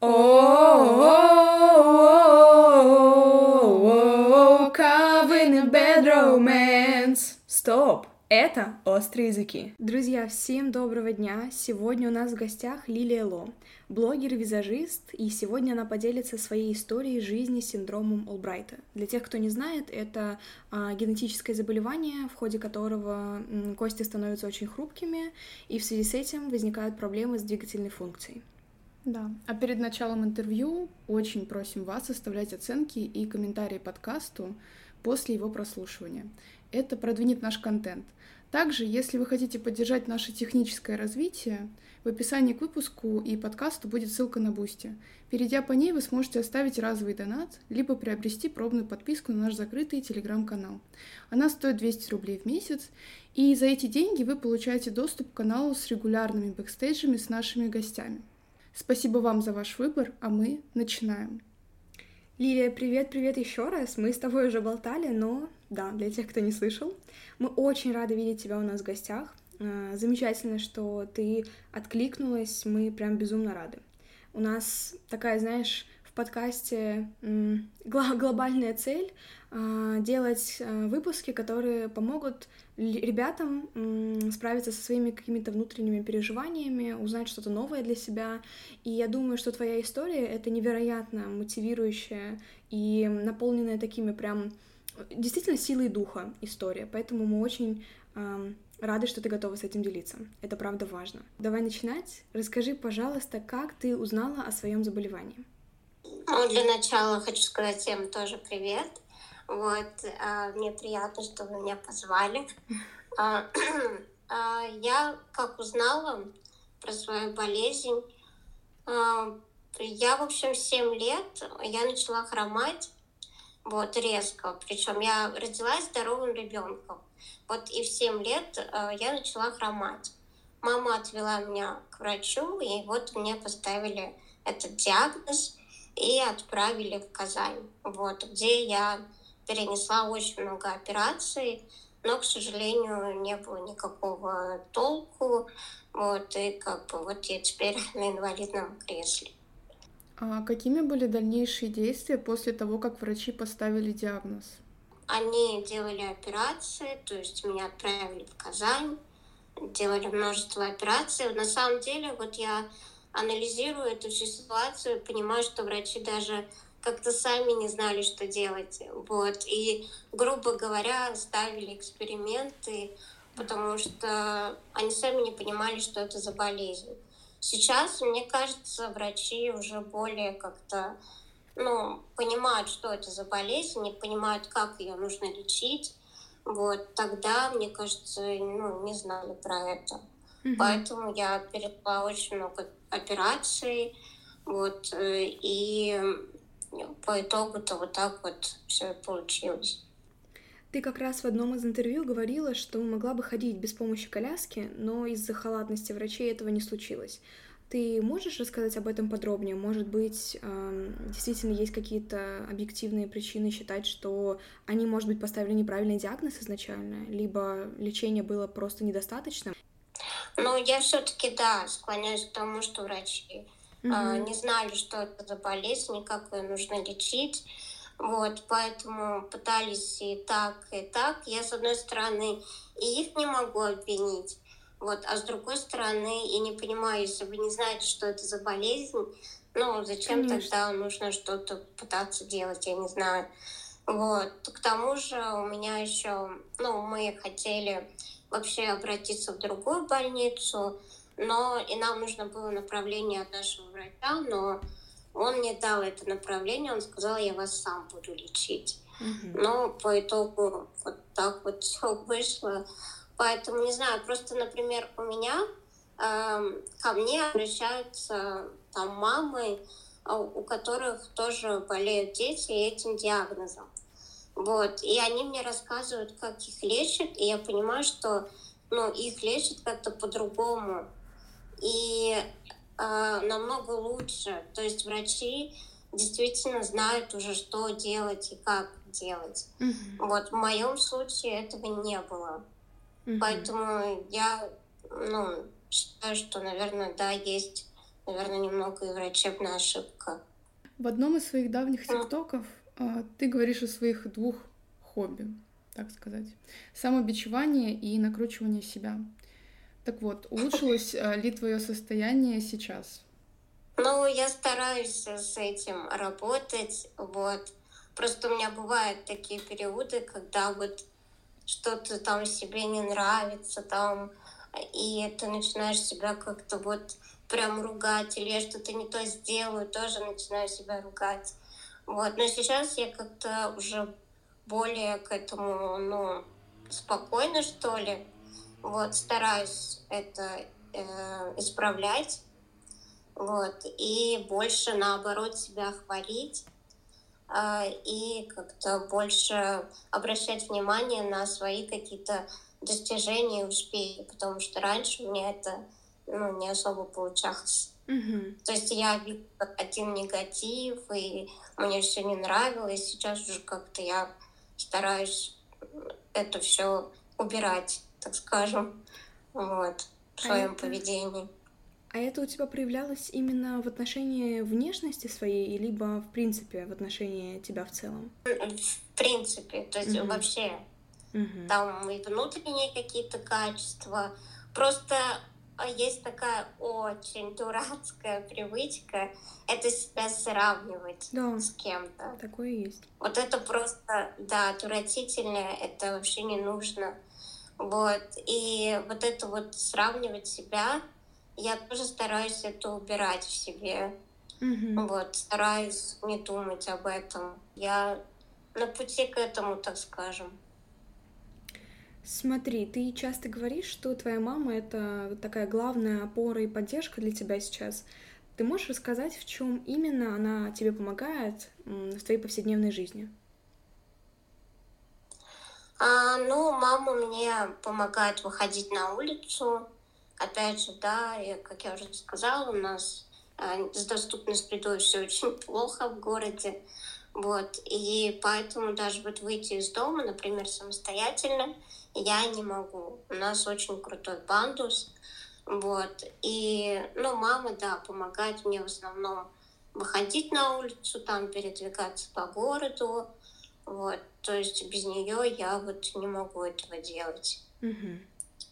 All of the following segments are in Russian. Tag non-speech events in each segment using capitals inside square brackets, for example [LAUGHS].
Calvin and Bad Romance. Стоп! Это «Острые языки». Друзья, всем доброго дня! Сегодня у нас в гостях Лилия Ло, блогер-визажист, и сегодня она поделится своей историей жизни с синдромом Олбрайта. Для тех, кто не знает, это а, генетическое заболевание, в ходе которого кости становятся очень хрупкими, и в связи с этим возникают проблемы с двигательной функцией. Да. А перед началом интервью очень просим вас оставлять оценки и комментарии подкасту после его прослушивания. Это продвинет наш контент. Также, если вы хотите поддержать наше техническое развитие, в описании к выпуску и подкасту будет ссылка на Бусти. Перейдя по ней, вы сможете оставить разовый донат, либо приобрести пробную подписку на наш закрытый телеграм-канал. Она стоит 200 рублей в месяц, и за эти деньги вы получаете доступ к каналу с регулярными бэкстейджами с нашими гостями. Спасибо вам за ваш выбор, а мы начинаем. Лилия, привет-привет еще раз. Мы с тобой уже болтали, но да, для тех, кто не слышал, мы очень рады видеть тебя у нас в гостях. А, Замечательно, что ты откликнулась, мы прям безумно рады. У нас такая, знаешь, подкасте глобальная цель а, делать а, выпуски, которые помогут ребятам справиться со своими какими-то внутренними переживаниями, узнать что-то новое для себя. И я думаю, что твоя история — это невероятно мотивирующая и наполненная такими прям действительно силой духа история. Поэтому мы очень рады, что ты готова с этим делиться. Это правда важно. Давай начинать. Расскажи, пожалуйста, как ты узнала о своем заболевании? Ну, для начала хочу сказать всем тоже привет. Вот, а, мне приятно, что вы меня позвали. А, [CLEARS THROAT] а, Я, как узнала про свою болезнь, я, в общем, в 7 лет я начала хромать, вот, резко. Причем я родилась здоровым ребенком. Вот и в 7 лет я начала хромать. Мама отвела меня к врачу, и вот мне поставили этот диагноз и отправили в Казань, вот, где я перенесла очень много операций, но, к сожалению, не было никакого толку, вот, и как бы вот я теперь [LAUGHS] на инвалидном кресле. А какими были дальнейшие действия после того, как врачи поставили диагноз? Они делали операции, то есть меня отправили в Казань, делали множество операций. На самом деле, вот я анализирую эту всю ситуацию, понимаю, что врачи даже как-то сами не знали, что делать. Вот. И, грубо говоря, ставили эксперименты, потому что они сами не понимали, что это за болезнь. Сейчас, мне кажется, врачи уже более как-то ну, понимают, что это за болезнь, не понимают, как ее нужно лечить. Вот тогда, мне кажется, ну, не знали про это. Мгм. Поэтому я пережила очень много операций. Вот, э, и по итогу-то вот так вот все получилось. Ты как раз в одном из интервью говорила, что могла бы ходить без помощи коляски, но из-за халатности врачей этого не случилось. Ты можешь рассказать об этом подробнее? Может быть, эм, действительно есть какие-то объективные причины считать, что они, может быть, поставили неправильный диагноз изначально, либо лечение было просто недостаточным? Но я все-таки, да, склоняюсь к тому, что врачи а, Мгм. не знали, что это за болезнь, и как ее нужно лечить. Вот, поэтому пытались и так, и так. Я, с одной стороны, и их не могу обвинить, вот, а с другой стороны, и не понимаю, если вы не знаете, что это за болезнь, ну, зачем Конечно. тогда нужно что-то пытаться делать, я не знаю. Вот. К тому же у меня еще, ну, мы хотели вообще обратиться в другую больницу, но и нам нужно было направление от нашего врача, но он не дал это направление, он сказал, я вас сам буду лечить. Мгм. Но по итогу вот так вот [LAUGHS] все вышло. Поэтому, не знаю, просто, например, у меня эм, ко мне обращаются там мамы, а, у которых тоже болеют дети этим диагнозом. Вот. И они мне рассказывают, как их лечат, и я понимаю, что ну, их лечат как-то по-другому. И э, намного лучше. То есть врачи действительно знают уже, что делать и как делать. Мгм. Вот в моем случае этого не было. Мгм. Поэтому я ну, считаю, что, наверное, да, есть наверное, немного и врачебная ошибка. В одном из своих давних тиктоков а, ты говоришь о своих двух хобби, так сказать. Самобичевание и накручивание себя. Так вот, улучшилось а, ли твое состояние сейчас? Ну, я стараюсь с этим работать, вот. Просто у меня бывают такие периоды, когда вот что-то там себе не нравится, там, и ты начинаешь себя как-то вот прям ругать, или я что-то не то сделаю, тоже начинаю себя ругать. Вот. Но сейчас я как-то уже более к этому, ну, спокойно, что ли. Вот, стараюсь это э, исправлять. Вот. И больше, наоборот, себя хвалить а, и как-то больше обращать внимание на свои какие-то достижения и успехи, потому что раньше у меня это ну, не особо получалось. Мгм. То есть я видела один негатив, и мне все не нравилось. Сейчас уже как-то я стараюсь это все убирать, так скажем, вот, в А своем это- поведении. А это у тебя проявлялось именно в отношении внешности своей, либо в принципе в отношении тебя в целом? В принципе, то есть Мгм. вообще Мгм. там и внутренние какие-то качества. Просто есть такая очень дурацкая привычка это себя сравнивать Да, с кем-то. такое есть. Вот это просто, да, отвратительно, это вообще не нужно. Вот. И вот это вот сравнивать себя, я тоже стараюсь это убирать в себе. Мгм. Вот, стараюсь не думать об этом. Я на пути к этому, так скажем. Смотри, ты часто говоришь, что твоя мама это такая главная опора и поддержка для тебя сейчас. Ты можешь рассказать, в чем именно она тебе помогает в твоей повседневной жизни? А, ну, мама мне помогает выходить на улицу. Опять же, да, и, как я уже сказала, у нас а, с доступностью все очень [LAUGHS] плохо в городе. Вот. И поэтому даже вот выйти из дома, например, самостоятельно, я не могу. У нас очень крутой пандус. Вот. И, ну, мама, да, помогает мне в основном выходить на улицу, там передвигаться по городу. Вот. То есть без нее я вот не могу этого делать. Мгм.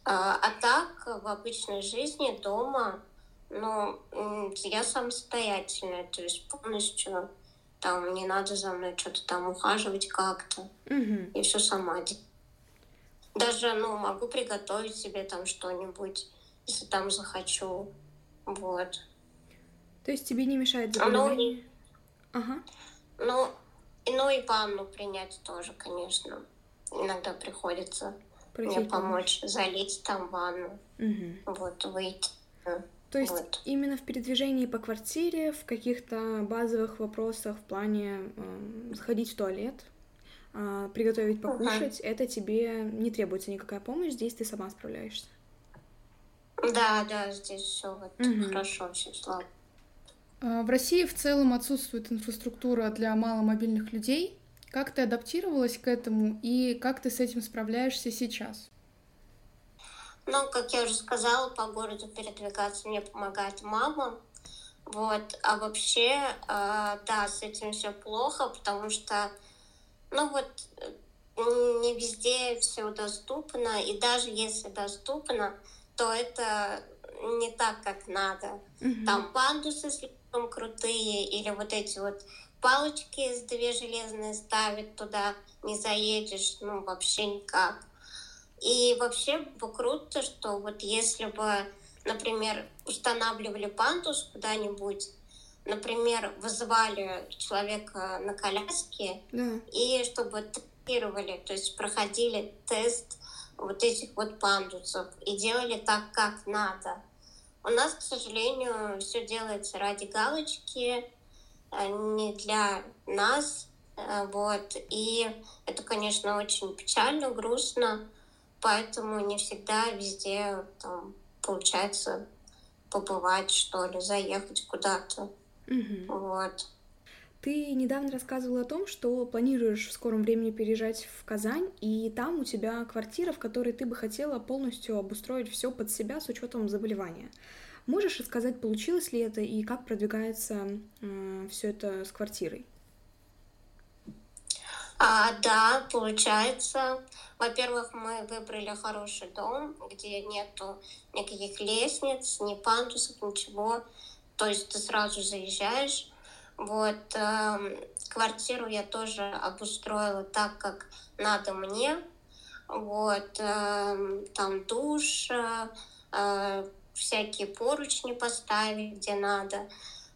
А, а так, в обычной жизни, дома, ну, я самостоятельная, то есть полностью там не надо за мной что-то там ухаживать как-то. Мгм. И все сама. Даже, ну, могу приготовить себе там что-нибудь, если там захочу. Вот. То есть тебе не мешает ну, заболевание? Ага. Ну, и- ну и ванну принять тоже, конечно. Иногда приходится мне Просить помочь залить там ванну, Мгм. вот, выйти. То есть Вот. именно в передвижении по квартире, в каких-то базовых вопросах в плане эм, сходить в туалет, а, приготовить покушать, это тебе не требуется никакая помощь, здесь ты сама справляешься. Да, да, здесь все вот Мгм. хорошо, все слава. А, В России в целом отсутствует инфраструктура для маломобильных людей. Как ты адаптировалась к этому и как ты с этим справляешься сейчас? Ну, как я уже сказала, по городу передвигаться мне помогает мама. Вот, а вообще, э, да, с этим все плохо, потому что, ну вот, не везде все доступно, и даже если доступно, то это не так, как надо. Мгм. Там пандусы слишком крутые, или вот эти вот палочки с две железные ставят туда, не заедешь, ну, вообще никак. И вообще бы круто, что вот если бы, например, устанавливали пандус куда-нибудь, например, вызывали человека на коляске, Да. и чтобы тестировали, то есть проходили тест вот этих вот пандусов и делали так, как надо. У нас, к сожалению, все делается ради галочки, а не для нас, э, вот. И это, конечно, очень печально, грустно, поэтому не всегда везде там получается побывать, что ли, заехать куда-то, Мгм. вот. Ты недавно рассказывала о том, что планируешь в скором времени переезжать в Казань, и там у тебя квартира, в которой ты бы хотела полностью обустроить все под себя с учетом заболевания. Можешь рассказать, получилось ли это и как продвигается э, все это с квартирой? А, да, получается. Во-первых, мы выбрали хороший дом, где нету никаких лестниц, ни пандусов, ничего. То есть ты сразу заезжаешь. Вот э, квартиру я тоже обустроила так, как надо мне. Вот э, там душ, э, э всякие поручни поставить, где надо.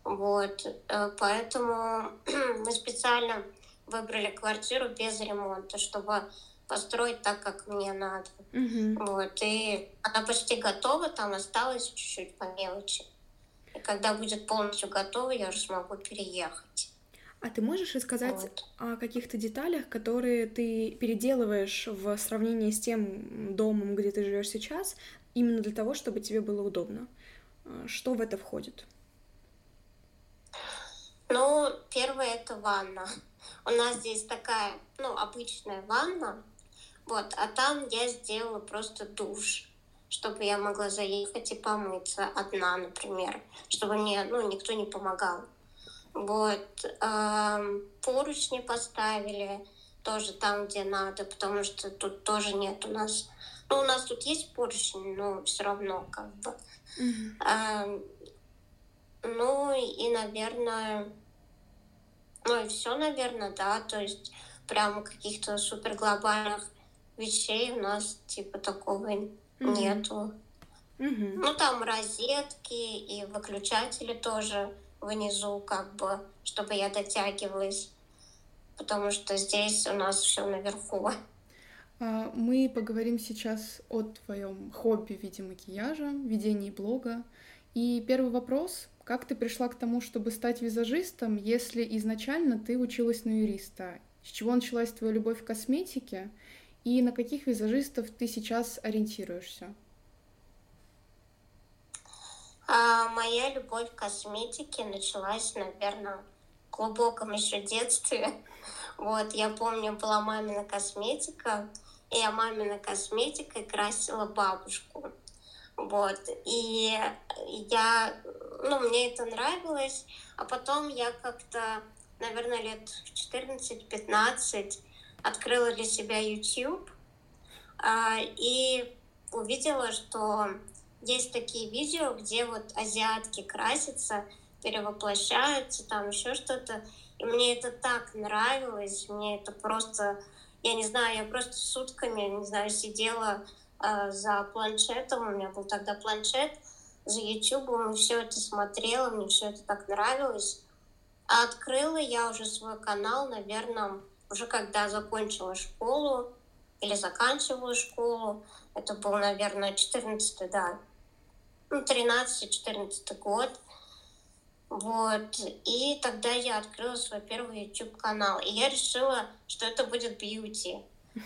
Вот, э, поэтому [CLEARS THROAT] мы специально выбрали квартиру без ремонта, чтобы построить так, как мне надо. Mm-hmm. Вот, и она почти готова, там осталось чуть-чуть по мелочи. И когда будет полностью готова, я уже смогу переехать. А ты можешь рассказать вот. о каких-то деталях, которые ты переделываешь в сравнении с тем домом, где ты живешь сейчас, именно для того, чтобы тебе было удобно? А, что в это входит? Ну, первое это ванна. У нас здесь такая, ну, обычная ванна, вот, а там я сделала просто душ, чтобы я могла заехать и помыться одна, например, чтобы мне, ну, никто не помогал. Вот, э, поручни поставили тоже там, где надо, потому что тут тоже нет у нас, ну, у нас тут есть поручни, но все равно как бы. Mm-hmm. Э, ну и, наверное, ну и все, наверное, да. То есть прямо каких-то супер глобальных вещей у нас типа такого mm-hmm. нету. Mm-hmm. Ну там розетки и выключатели тоже внизу, как бы, чтобы я дотягивалась, потому что здесь у нас все наверху. А, мы поговорим сейчас о твоем хобби в виде макияжа, ведении блога. И первый вопрос как ты пришла к тому, чтобы стать визажистом, если изначально ты училась на юриста? С чего началась твоя любовь к косметике? И на каких визажистов ты сейчас ориентируешься? А, моя любовь к косметике началась, наверное, в глубоком еще детстве. [LAUGHS] Вот, я помню, была мамина косметика, и я маминой косметикой красила бабушку. Вот, и я ну, мне это нравилось, а потом я как-то, наверное, лет в 14-15 открыла для себя YouTube а, и увидела, что есть такие видео, где вот азиатки красятся, перевоплощаются, там еще что-то. И мне это так нравилось, мне это просто, я не знаю, я просто сутками, не знаю, сидела за планшетом, у меня был тогда планшет, за YouTube и все это смотрела, мне все это так нравилось. А открыла я уже свой канал, наверное, уже когда закончила школу или заканчивала школу. Это был, наверное, 14 да, ну, 13-14 год. Вот. И тогда я открыла свой первый YouTube-канал. И я решила, что это будет бьюти.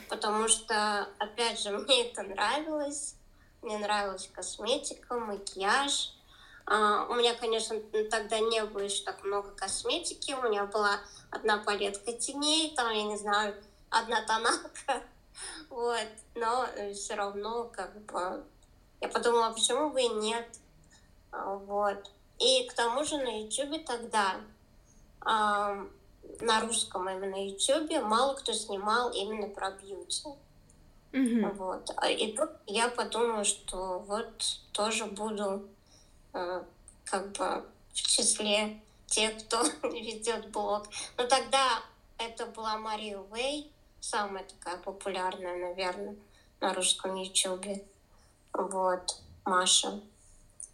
Потому что, опять же, [LAUGHS] мне это нравилось. Мне нравилась косметика, макияж. Uh, у меня, конечно, тогда не было еще так много косметики. У меня была одна палетка теней, там, я не знаю, одна тоналка. [LAUGHS] Вот. Но э, все равно, как бы, я подумала, почему бы и нет. Uh, вот. И к тому же на Ютубе тогда, на русском именно Ютубе, мало кто снимал именно про бьюти. Mm-hmm. Вот. А, и тут я подумала, что вот тоже буду э, как бы в числе тех, кто [LAUGHS] ведет блог. Но тогда это была Мария Уэй, самая такая популярная, наверное, на русском ютубе. Вот, Маша.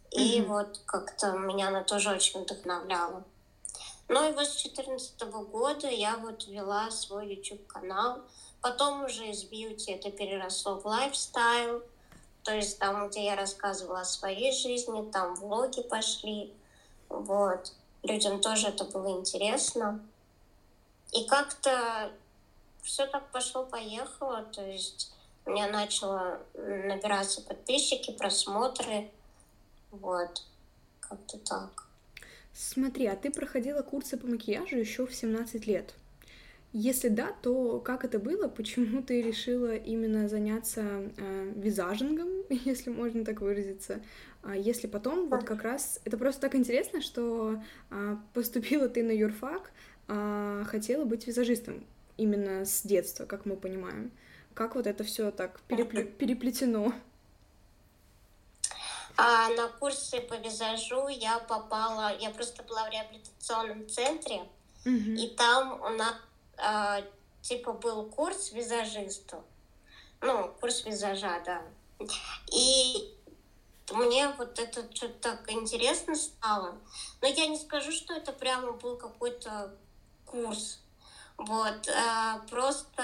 И mm-hmm. вот как-то меня она тоже очень вдохновляла. Ну и вот с 2014 года я вот вела свой YouTube-канал, Потом уже из бьюти это переросло в лайфстайл, то есть там, где я рассказывала о своей жизни, там влоги пошли, вот. Людям тоже это было интересно. И как-то все так пошло-поехало, то есть у меня начало набираться подписчики, просмотры, вот, как-то так. Смотри, а ты проходила курсы по макияжу еще в 17 лет. Если да, то как это было? Почему ты решила именно заняться э, визажингом, [LAUGHS] если можно так выразиться? А если потом, вот как раз, это просто так интересно, что э, поступила ты на юрфак, э, хотела быть визажистом именно с детства, как мы понимаем. Как вот это все так перепле- переплетено? А на курсы по визажу я попала, я просто была в реабилитационном центре, Мгм. и там у нас а, типа был курс визажисту. Ну, курс визажа, да. И мне вот это что-то так интересно стало. Но я не скажу, что это прямо был какой-то курс. Вот. а, Просто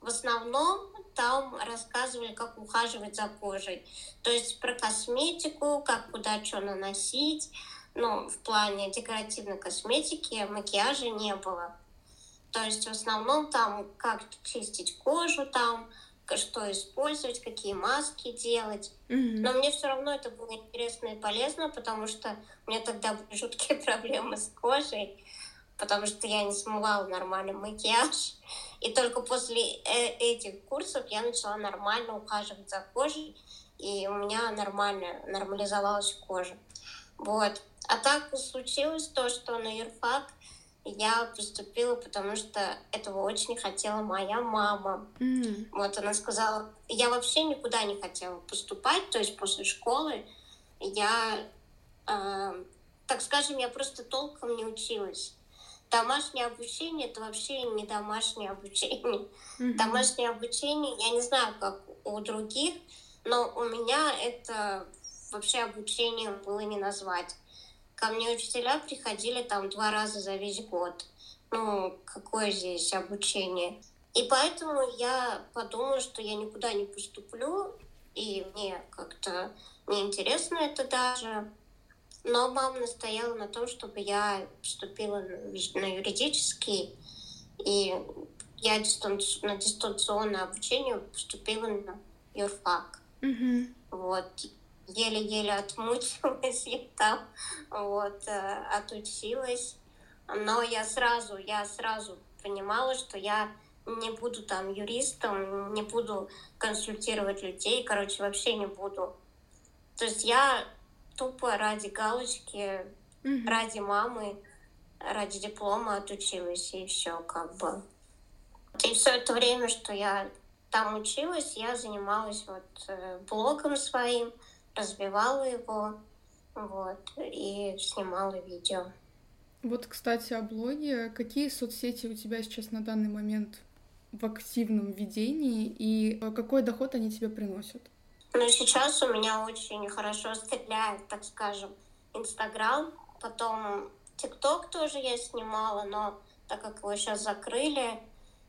в основном там рассказывали, как ухаживать за кожей. То есть про косметику, как куда что наносить. Ну, в плане декоративной косметики макияжа не было. То есть в основном там как чистить кожу, там что использовать, какие маски делать. Мгм. Но мне все равно это было интересно и полезно, потому что у меня тогда были жуткие [LAUGHS] проблемы с кожей, потому что я не смывала нормальный макияж. И только после э- этих курсов я начала нормально ухаживать за кожей, и у меня нормально нормализовалась кожа. Вот. А так случилось то, что на юрфак я поступила, потому что этого очень хотела моя мама. М. Вот она сказала, я вообще никуда не хотела поступать, то есть после школы я, э, так скажем, я просто толком не училась. Домашнее обучение это вообще не домашнее обучение. Мгм. Домашнее обучение, я не знаю, как у других, но у меня это вообще обучением было не назвать. Ко мне учителя приходили там два раза за весь год. Ну, какое здесь обучение? И поэтому я подумала, что я никуда не поступлю, и мне как-то неинтересно это даже. Но мама настояла на том, чтобы я поступила на юридический, и я на дистанционное обучение поступила на юрфак. Мгм. Вот. Еле-еле отмучилась я там, вот, э, отучилась. Но я сразу, я сразу понимала, что я не буду там юристом, не буду консультировать людей, короче, вообще не буду. То есть я тупо ради галочки, Мгм. ради мамы, ради диплома отучилась, и все, как бы. И все это время, что я там училась, я занималась вот э, блогом своим, развивала его, вот, и снимала видео. Вот, кстати, о блоге. Какие соцсети у тебя сейчас на данный момент в активном ведении и э, какой доход они тебе приносят? Но сейчас у меня очень хорошо стреляет, так скажем, Инстаграм, потом ТикТок тоже я снимала, но так как его сейчас закрыли,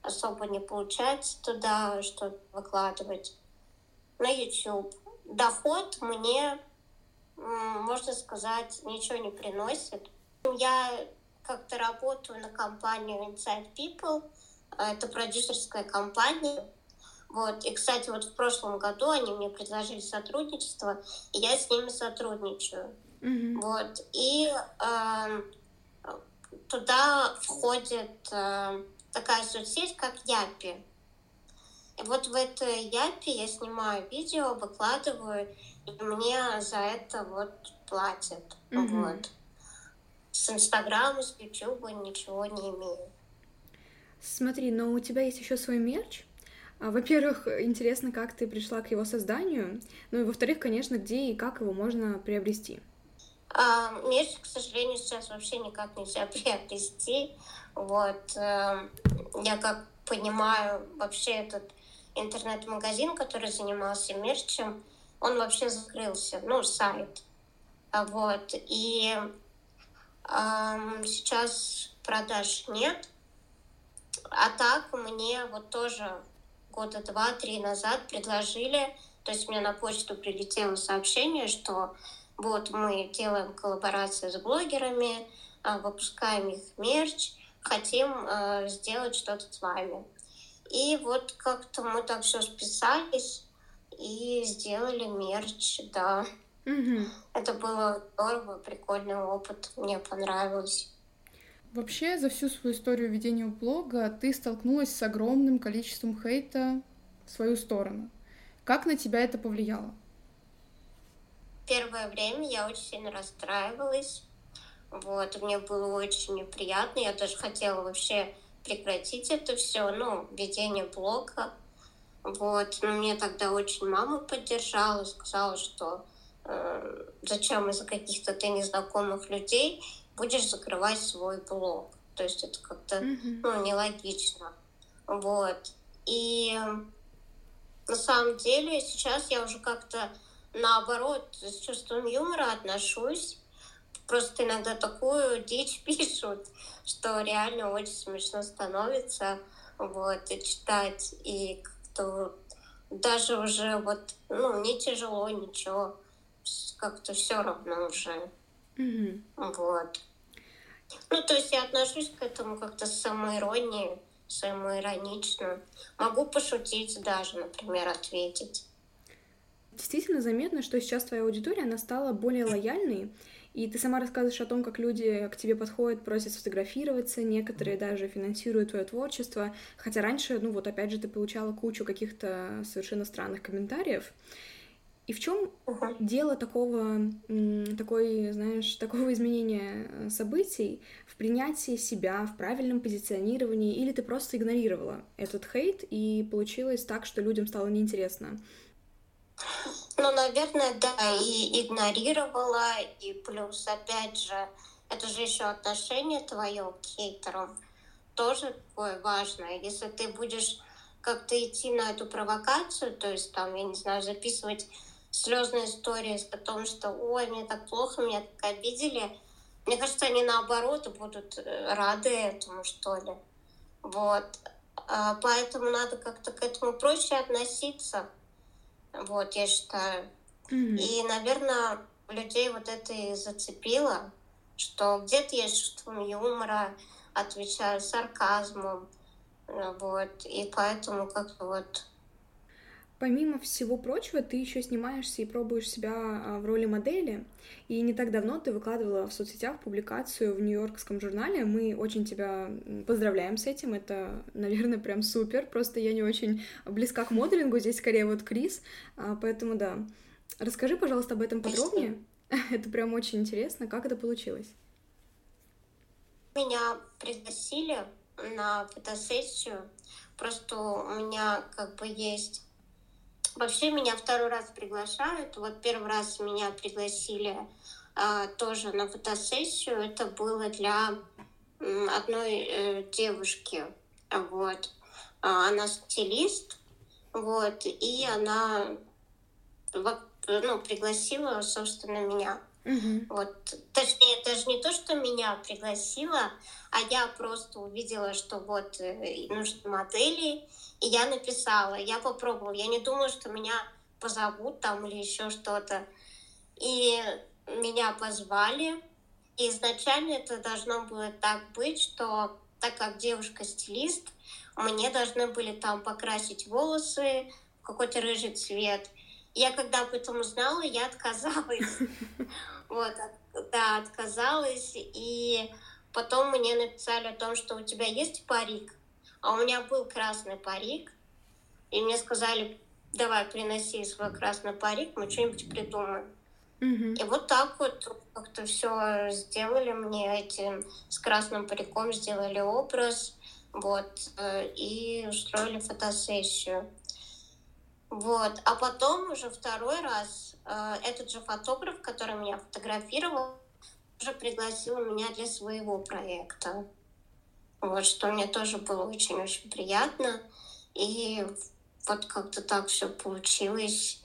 особо не получается туда что-то выкладывать. На YouTube. Доход мне, можно сказать, ничего не приносит. Я как-то работаю на компанию Inside People. а Это продюсерская компания. Вот. И, кстати, вот в прошлом году они мне предложили сотрудничество, и я с ними сотрудничаю. Мгм. Вот. И эм, туда входит э, такая соцсеть, как Япи. И вот в этой Япи я снимаю видео, выкладываю, и мне за это вот платят. Мгм. Вот. С Инстаграма, с Ютуба ничего не имею. Смотри, но у тебя есть еще свой мерч. А, Во-первых, интересно, как ты пришла к его созданию. Ну и во-вторых, конечно, где и как его можно приобрести. А, мерч, к сожалению, сейчас вообще никак нельзя [LAUGHS] приобрести. Вот. э, Я как понимаю, вообще этот интернет-магазин, который занимался мерчем, он вообще закрылся, ну, сайт. А Вот. И ам, сейчас продаж нет. А так мне вот тоже года два-три назад предложили, то есть мне на почту прилетело сообщение, что вот мы делаем коллаборации с блогерами, а, выпускаем их мерч, хотим э, сделать что-то с вами. И вот как-то мы так все списались и сделали мерч, да. Мгм. Это было здорово, прикольный опыт, мне понравилось. Вообще, за всю свою историю ведения блога ты столкнулась с огромным количеством хейта в свою сторону. Как на тебя это повлияло? Первое время я очень сильно расстраивалась. Вот, мне было очень неприятно. Я даже хотела вообще прекратить это все, ну, ведение блога. Вот, но мне тогда очень мама поддержала, сказала, что э, зачем из-за каких-то ты незнакомых людей будешь закрывать свой блог. То есть это как-то, mm-hmm. ну, нелогично. Вот. И на самом деле сейчас я уже как-то наоборот с чувством юмора отношусь. Просто иногда такую [LAUGHS] дичь пишут, что реально очень смешно становится вот, и читать. И как-то даже уже вот, ну, не тяжело, ничего. Как-то все равно уже. Mm-hmm. Вот. Ну, то есть я отношусь к этому как-то с самоиронией, самоиронично. Могу пошутить даже, например, ответить. Действительно заметно, что сейчас твоя аудитория, она стала более лояльной, и ты сама рассказываешь о том, как люди к тебе подходят, просят сфотографироваться, некоторые даже финансируют твое творчество, хотя раньше, ну вот опять же, ты получала кучу каких-то совершенно странных комментариев. И в чем uh-huh. дело такого, такой, знаешь, такого изменения э, событий в принятии себя, в правильном позиционировании, или ты просто игнорировала этот хейт и получилось так, что людям стало неинтересно? Ну, наверное, да, и игнорировала, и плюс, опять же, это же еще отношение твое к хейтерам тоже такое важное. Если ты будешь как-то идти на эту провокацию, то есть там, я не знаю, записывать слезные истории о том, что ой, мне так плохо, меня так обидели. Мне кажется, они наоборот будут э, рады этому, что ли. Вот. А, поэтому надо как-то к этому проще относиться. Вот, я считаю. Mm-hmm. И, наверное, людей вот это и зацепило, что где-то есть чувство юмора, отвечаю сарказмом, вот, и поэтому как-то вот Помимо всего прочего, ты еще снимаешься и пробуешь себя а, в роли модели. И не так давно ты выкладывала в соцсетях публикацию в Нью-Йоркском журнале. Мы очень тебя поздравляем с этим. Это, наверное, прям супер. Просто я не очень близка к моделингу. Здесь скорее вот Крис. А, поэтому да. Расскажи, пожалуйста, об этом подробнее. [LAUGHS] Это прям очень интересно. Как это получилось? Меня пригласили на фотосессию. Просто у меня как бы есть Вообще меня второй раз приглашают. Вот первый раз меня пригласили а, тоже на фотосессию. Это было для одной э, девушки. Вот. А, она стилист. Вот. И она ну, пригласила, собственно, меня. Mm-hmm. Вот, точнее, даже не то, что меня пригласила, а я просто увидела, что вот э, нужны модели, и я написала, я попробовала. Я не думала, что меня позовут там или еще что-то. И меня позвали. И изначально это должно было так быть, что так как девушка-стилист, мне должны были там покрасить волосы в какой-то рыжий цвет. Я когда об этом узнала, я отказалась. [LAUGHS] Вот, да, отказалась. И потом мне написали о том, что у тебя есть парик. А у меня был красный парик, и мне сказали, давай, приноси свой красный парик, мы что-нибудь придумаем. И вот так вот как-то все сделали мне этим с красным париком, сделали образ, вот, э, и устроили фотосессию. Вот. А потом уже второй раз э, этот же фотограф, который меня фотографировал, уже пригласил меня для своего проекта. Вот, что мне тоже было очень-очень приятно. И вот как-то так все получилось.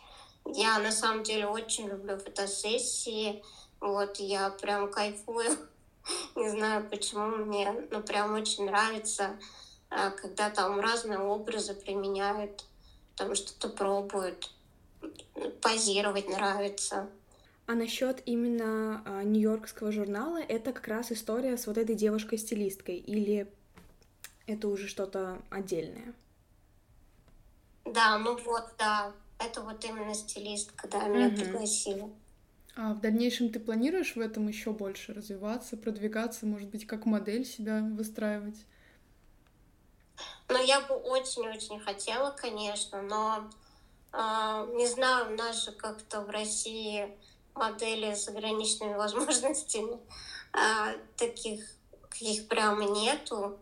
Я на самом деле очень люблю фотосессии. Вот, я прям кайфую. [LAUGHS] Не знаю, почему мне, ну, прям очень нравится, а, когда там разные образы применяют, там что-то пробуют. Позировать нравится. А насчет именно а, нью-йоркского журнала, это как раз история с вот этой девушкой-стилисткой, или это уже что-то отдельное? Да, ну вот, да. Это вот именно стилистка, да, меня Мгм. пригласила. А в дальнейшем ты планируешь в этом еще больше развиваться, продвигаться, может быть, как модель себя выстраивать? Ну, я бы очень-очень хотела, конечно, но э, не знаю, у нас же как-то в России модели с ограниченными [LAUGHS] возможностями э, таких каких прямо нету.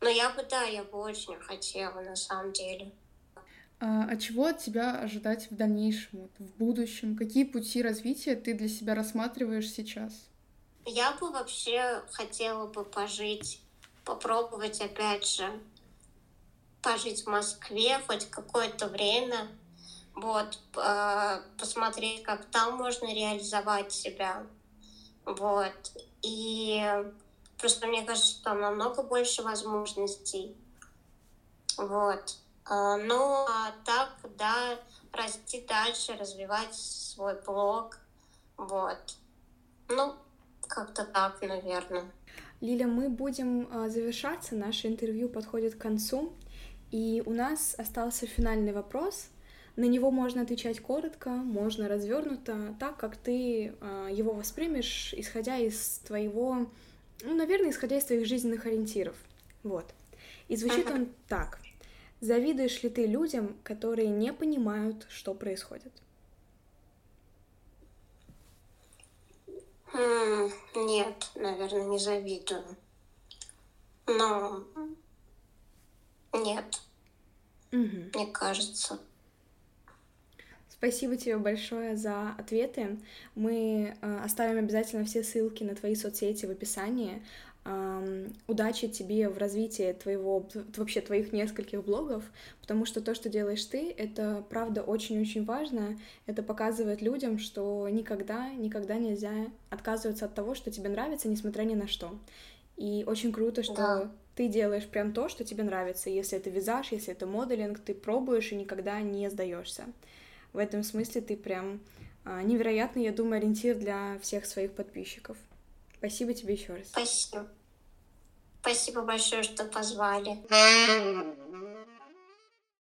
Но я бы, да, я бы очень хотела на самом деле. А, а чего от тебя ожидать в дальнейшем, в будущем? Какие пути развития ты для себя рассматриваешь сейчас? Я бы вообще хотела бы пожить, попробовать опять же, пожить в Москве хоть какое-то время, вот, э, посмотреть, как там можно реализовать себя, вот, и просто мне кажется, что там намного больше возможностей, вот, а, ну, а так, да, расти дальше, развивать свой блог. Вот. Ну, как-то так, наверное. Лиля, мы будем а, завершаться, наше интервью подходит к концу, и у нас остался финальный вопрос. На него можно отвечать коротко, можно развернуто, так как ты его воспримешь, исходя из твоего, ну, наверное, исходя из твоих жизненных ориентиров. Вот. И звучит он так. Завидуешь ли ты людям, которые не понимают, что происходит? Нет, наверное, не завидую. Но нет, угу. мне кажется. Спасибо тебе большое за ответы. Мы э, оставим обязательно все ссылки на твои соцсети в описании удачи тебе в развитии твоего, вообще твоих нескольких блогов, потому что то, что делаешь ты, это правда очень-очень важно. Это показывает людям, что никогда, никогда нельзя отказываться от того, что тебе нравится, несмотря ни на что. И очень круто, что да. Ты делаешь прям то, что тебе нравится. Если это визаж, если это моделинг, ты пробуешь и никогда не сдаешься. В этом смысле ты прям а, невероятный, я думаю, ориентир для всех своих подписчиков. Спасибо тебе еще раз. Спасибо. Спасибо большое, что позвали.